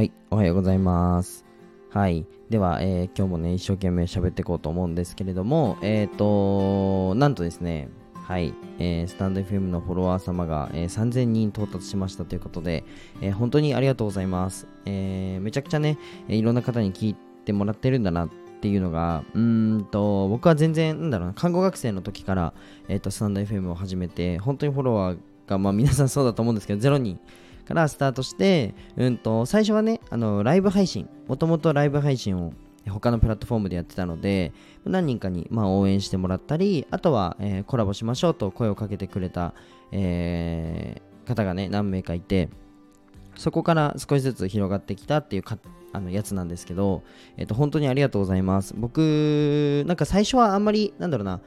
はい、おはようございます。はい。では、えー今日もね、一生懸命喋っていこうと思うんですけれども、えっ、と、なんとですね、はい、えースタンド FM のフォロワー様が、えー3000人到達しましたということで、えー本当にありがとうございます。えーめちゃくちゃね、えいろんな方に聞いてもらってるんだなっていうのが、うんと、僕は全然、なんだろうな、看護学生の時から、えっ、と、スタンド FM を始めて、本当にフォロワーが、まあ皆さんそうだと思うんですけど、0人からスタートして、うんと、最初はね、あの、ライブ配信、もともとライブ配信を他のプラットフォームでやってたので、何人かに、まあ、応援してもらったり、あとは、えーコラボしましょうと声をかけてくれた、えー方がね、何名かいて、そこから少しずつ広がってきたっていうかあのやつなんですけど、えっと、本当にありがとうございます。僕、なんか最初はあんまり、なんだろうな、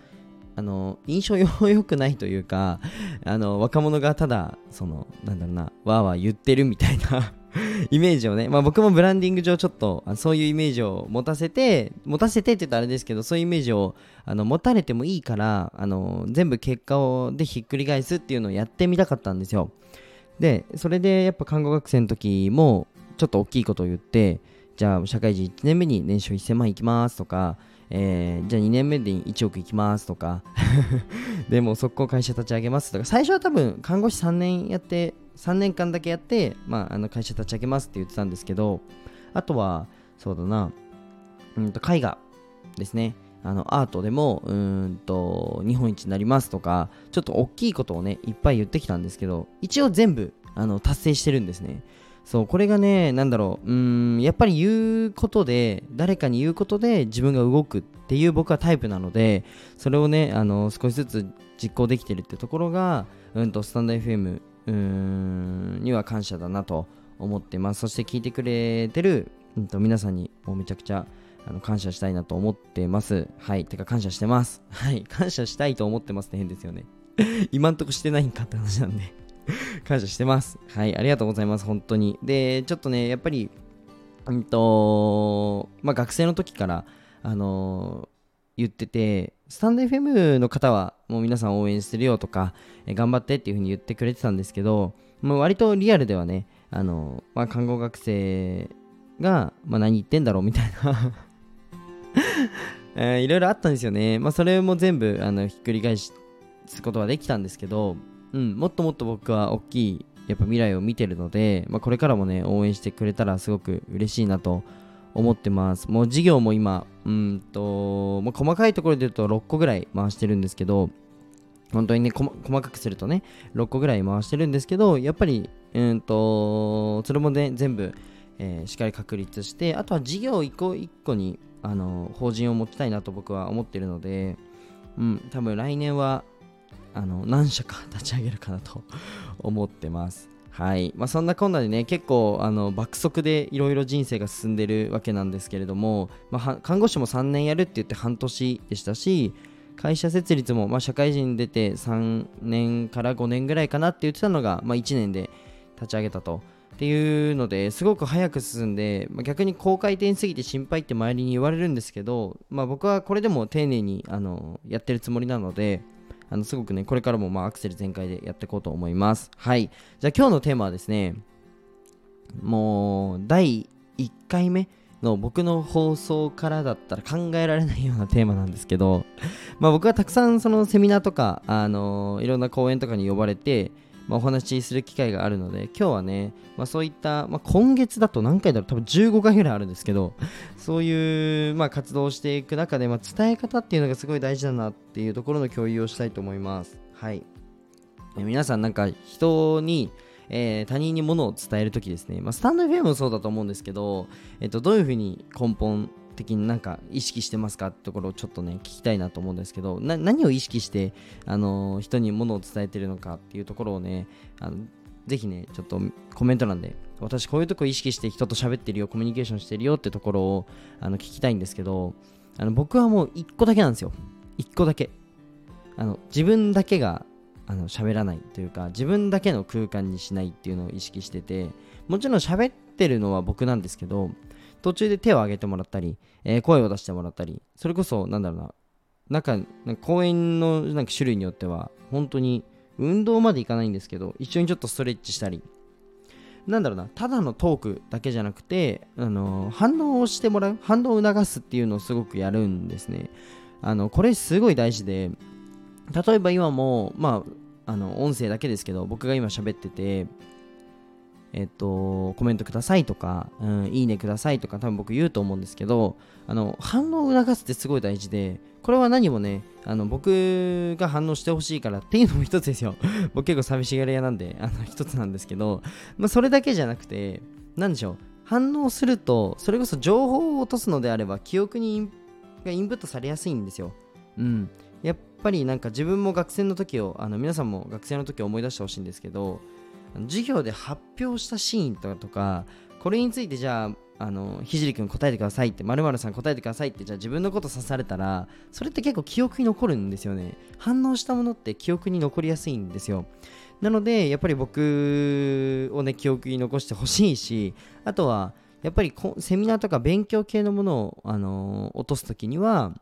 あの、印象良くないというか、あの、若者がただ、その、なんだろうな、わーわー言ってるみたいな イメージをね、まあ僕もブランディング上ちょっと、そういうイメージを持たせて、持たせてって言ったらあれですけど、そういうイメージをあの持たれてもいいから、あの、全部結果をでひっくり返すっていうのをやってみたかったんですよ。で、それでやっぱ看護学生の時も、ちょっと大きいことを言って、じゃあ社会人1年目に年収1000万いきますとか、えーじゃあ2年目で1億いきますとか。でも速攻会社立ち上げますとか。最初は多分看護師3年やって3年間だけやって、まあ、あの会社立ち上げますって言ってたんですけど。あとはそうだな。うんと絵画ですね。あのアートでもうんと日本一になりますとか。ちょっと大きいことをねいっぱい言ってきたんですけど。一応全部あの達成してるんですね。そうこれがねなんだろううんやっぱり言うことで誰かに言うことで自分が動くっていう僕はタイプなのでそれをねあの少しずつ実行できてるってところがうんとスタンド FM うんには感謝だなと思ってます。そして聞いてくれてる、うん、と皆さんにもうめちゃくちゃあの感謝したいなと思ってます。はいてか感謝してます。はい感謝したいと思ってますって変ですよね。今んとこしてないんかって話なんで。感謝してます。はい、ありがとうございます、本当に。で、ちょっとね、やっぱり、うんと、まあ、学生の時から、あのー言ってて、スタンド FM の方は、もう皆さん応援してるよとか、え頑張ってっていう風に言ってくれてたんですけど、もう割とリアルではね、あのーまあ、看護学生が、まあ、何言ってんだろうみたいな えーいろいろあったんですよね。まあ、それも全部、あの、ひっくり返すことはできたんですけど、うん、もっともっと僕は大きいやっぱ未来を見てるので、まあ、これからもね応援してくれたらすごく嬉しいなと思ってます。もう事業も今うんと、まあ、細かいところで言うと6個ぐらい回してるんですけど本当にね細かくするとね6個ぐらい回してるんですけどやっぱりうんとそれもね全部、えーしっかり確立してあとは事業一個一個にあの法人を持ちたいなと僕は思ってるのでうん多分来年はあの何社か立ち上げるかなと思ってます。はいまあ、そんなこんなでね結構あの爆速でいろいろ人生が進んでるわけなんですけれども、まあ、看護師も3年やるって言って半年でしたし会社設立も、まあ、社会人出て3年から5年ぐらいかなって言ってたのが、まあ、1年で立ち上げたと。っていうのですごく早く進んで、まあ、逆に高回転すぎて心配って周りに言われるんですけど、まあ、僕はこれでも丁寧にあのやってるつもりなのであのすごくねこれからもまあアクセル全開でやっていこうと思います。はい。じゃあ今日のテーマはですねもう第1回目の僕の放送からだったら考えられないようなテーマなんですけどまあ僕はたくさんそのセミナーとかあのいろんな講演とかに呼ばれてまあ、お話しする機会があるので今日はね、まあ、そういった、まあ、今月だと何回だろう多分15回ぐらいあるんですけどそういう、まあ、活動をしていく中で、まあ、伝え方っていうのがすごい大事だなっていうところの共有をしたいと思います。はい。皆さんなんか人にえー他人にものを伝えるときですね、まあ、スタンド FM もそうだと思うんですけど、えっと、どういうふうに根本的になんか意識してますかってところをちょっとね聞きたいなと思うんですけど何を意識して、あの人にものを伝えてるのかっていうところをねあのぜひねちょっとコメント欄で私こういうとこ意識して人と喋ってるよコミュニケーションしてるよってところをあの聞きたいんですけどあの僕はもう1個だけなんですよ。1個だけ。あの自分だけがあの喋らないというか自分だけの空間にしないっていうのを意識しててもちろん喋ってるのは僕なんですけど途中で手を挙げてもらったり、えー声を出してもらったりそれこそなんだろうななんかんか公園のなんか種類によっては本当に運動までいかないんですけど一緒にちょっとストレッチしたり。なんだろうなただのトークだけじゃなくて、あの反応をしてもらう反応を促すっていうのをすごくやるんですね。あのこれすごい大事で例えば今もまああの音声だけですけど僕が今喋っててえっと、コメントくださいとか、うん、いいねくださいとか多分僕言うと思うんですけど、あの、反応を促すってすごい大事で、これは何もね、あの、僕が反応してほしいから っていうのも一つですよ。僕結構寂しがり屋なんで、あの、一つなんですけど、まあ、それだけじゃなくて、何でしょう、反応すると、それこそ情報を落とすのであれば、記憶にインがインプットされやすいんですよ。うん。やっぱりなんか自分も学生の時を、あの皆さんも学生の時を思い出してほしいんですけど、授業で発表したシーンとかとかこれについてじゃああのひじりくん答えてくださいってまるさん答えてくださいってじゃあ自分のこと刺されたらそれって結構記憶に残るんですよね。反応したものって記憶に残りやすいんですよ。なのでやっぱり僕をね記憶に残してほしいしあとはやっぱりセミナーとか勉強系のものを、あのー、落とす時には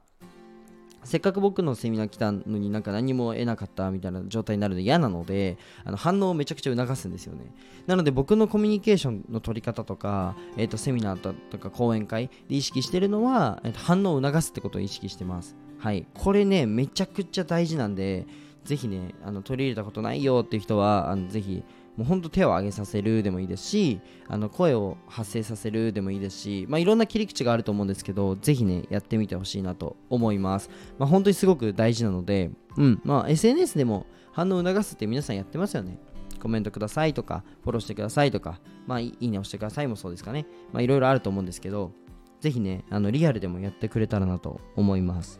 せっかく僕のセミナー来たのになんか何も得なかったみたいな状態になるの嫌なのであの反応をめちゃくちゃ促すんですよね。なので僕のコミュニケーションの取り方とか、えー、とセミナーとか講演会で意識してるのは、えー、と反応を促すってことを意識してます。はい。これねめちゃくちゃ大事なんでぜひねあの取り入れたことないよっていう人はあのぜひもうほんと手を上げさせるでもいいですしあの声を発生させるでもいいですし、まあ、いろんな切り口があると思うんですけどぜひねやってみてほしいなと思います、まあ、本当にすごく大事なので、うんまあ、SNS でも反応を促すって皆さんやってますよね。コメントくださいとかフォローしてくださいとか、まあ、いいね押してくださいもそうですかね、まあ、いろいろあると思うんですけどぜひねあのリアルでもやってくれたらなと思います。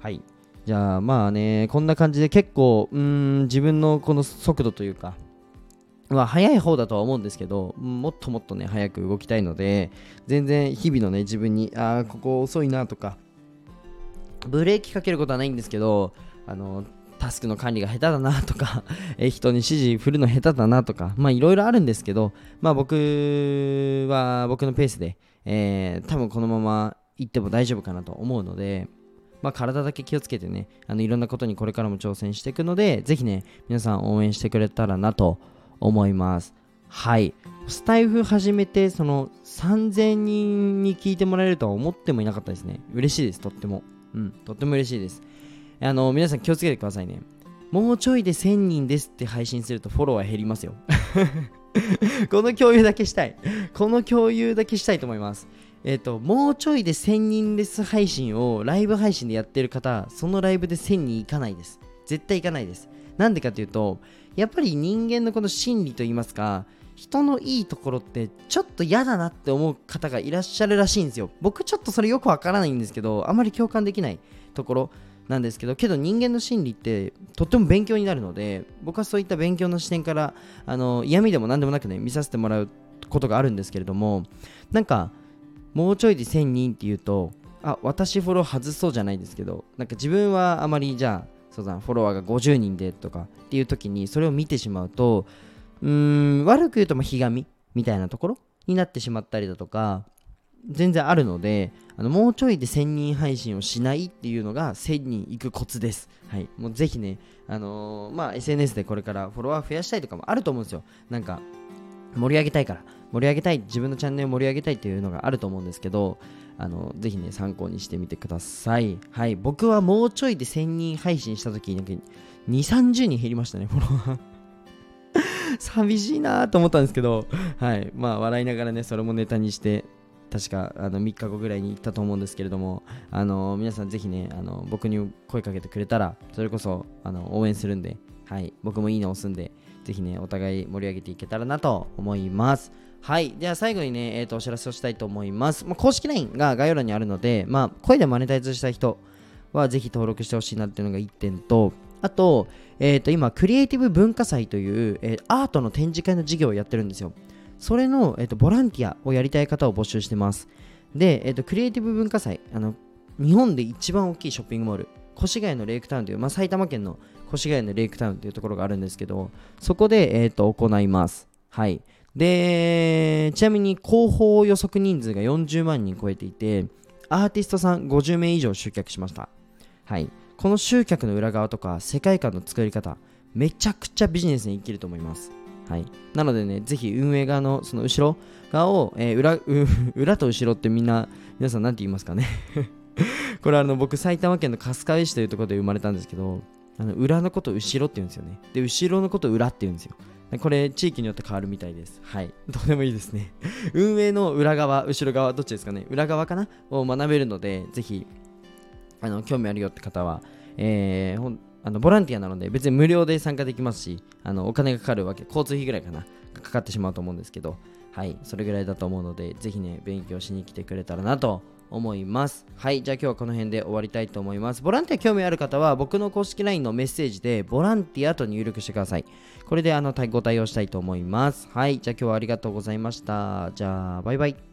はい。じゃあまあねこんな感じで結構うん自分のこの速度というかは早い方だとは思うんですけど、もっともっとね、早く動きたいので、全然日々のね、自分に、ああ、ここ遅いなとか、ブレーキかけることはないんですけど、あの、タスクの管理が下手だなとか 人に指示振るの下手だなとか、まあいろいろあるんですけど、まあ僕は僕のペースで、えー、多分このまま行っても大丈夫かなと思うので、まあ、体だけ気をつけてね、あのいろんなことにこれからも挑戦していくので、ぜひね、皆さん応援してくれたらなと思います。はい。スタイフ始めて、その3000人に聞いてもらえるとは思ってもいなかったですね。嬉しいです、とっても。うん、とっても嬉しいです。あの、皆さん気をつけてくださいね。もうちょいで1000人ですって配信するとフォロワー減りますよ。この共有だけしたい。この共有だけしたいと思います。えっ、ー、と、もうちょいで1000人です配信をライブ配信でやってる方、そのライブで1000人いかないです。絶対いかないです。なんでかというと、やっぱり人間のこの心理といいますか、人のいいところってちょっと嫌だなって思う方がいらっしゃるらしいんですよ。僕ちょっとそれよくわからないんですけど、あまり共感できないところなんですけど、けど人間の心理ってとっても勉強になるので、僕はそういった勉強の視点から、あの嫌味でも何でもなくね、見させてもらうことがあるんですけれども、なんか、もうちょいで1000人っていうと、あ、私フォロー外そうじゃないですけど、なんか自分はあまりじゃあ、そうだフォロワーが50人でとかっていう時にそれを見てしまうとうん悪く言うとまひがみみたいなところになってしまったりだとか全然あるのであのもうちょいで1000人配信をしないっていうのが1000人いくコツです。はい。もうぜひね、あのー、まあ SNS でこれからフォロワー増やしたいとかもあると思うんですよ。なんか盛り上げたいから、盛り上げたい、自分のチャンネルを盛り上げたいっていうのがあると思うんですけど、あの、ぜひね、参考にしてみてください。はい。僕はもうちょいで1000人配信した時に、2、30人減りましたね、フォロワー。寂しいなと思ったんですけど、はい。まあ、笑いながらね、それもネタにして、確かあの3日後ぐらいに行ったと思うんですけれども、あの皆さんぜひね、あの僕に声かけてくれたら、それこそあの応援するんで、はい、僕もいいね押すんで、ぜひね、お互い盛り上げていけたらなと思います。はい。では最後にね、えっ、ー、と、お知らせをしたいと思います。まあ、公式 LINE が概要欄にあるので、まあ、声でマネタイズした人はぜひ登録してほしいなっていうのが1点と、あと、えっ、ー、と、今、クリエイティブ文化祭という、えー、アートの展示会の授業をやってるんですよ。それの、えーと、ボランティアをやりたい方を募集してます。で、えっ、と、クリエイティブ文化祭、あの、日本で一番大きいショッピングモール、越谷のレイクタウンという、まあ、埼玉県の越谷のレイクタウンというところがあるんですけど、そこで、えっ、と、行います。はい。で、ちなみに広報予測人数が40万人超えていて、アーティストさん50名以上集客しました。はい。この集客の裏側とか世界観の作り方、めちゃくちゃビジネスに生きると思います。はい。なのでね、ぜひ運営側のその後ろ側を、えー裏、裏と後ろってみんな、皆さん何て言いますかね これあの僕埼玉県の春日井市というところで生まれたんですけど、あの裏のこと後ろって言うんですよね。で、後ろのこと裏って言うんですよ。これ地域によって変わるみたいです。はい。どうでもいいですね。運営の裏側、後ろ側、どっちですかね。裏側かな？を学べるので、ぜひ、あの、興味あるよって方は、えー、ほんあのボランティアなので別に無料で参加できますしあのお金がかかるわけ交通費ぐらいかな？かかってしまうと思うんですけどはいそれぐらいだと思うのでぜひね勉強しに来てくれたらなと思います。はいじゃあ今日はこの辺で終わりたいと思います。ボランティア興味ある方は僕の公式 LINE のメッセージでボランティアと入力してください。これであのご対応したいと思います。はいじゃあ今日はありがとうございました。じゃあバイバイ。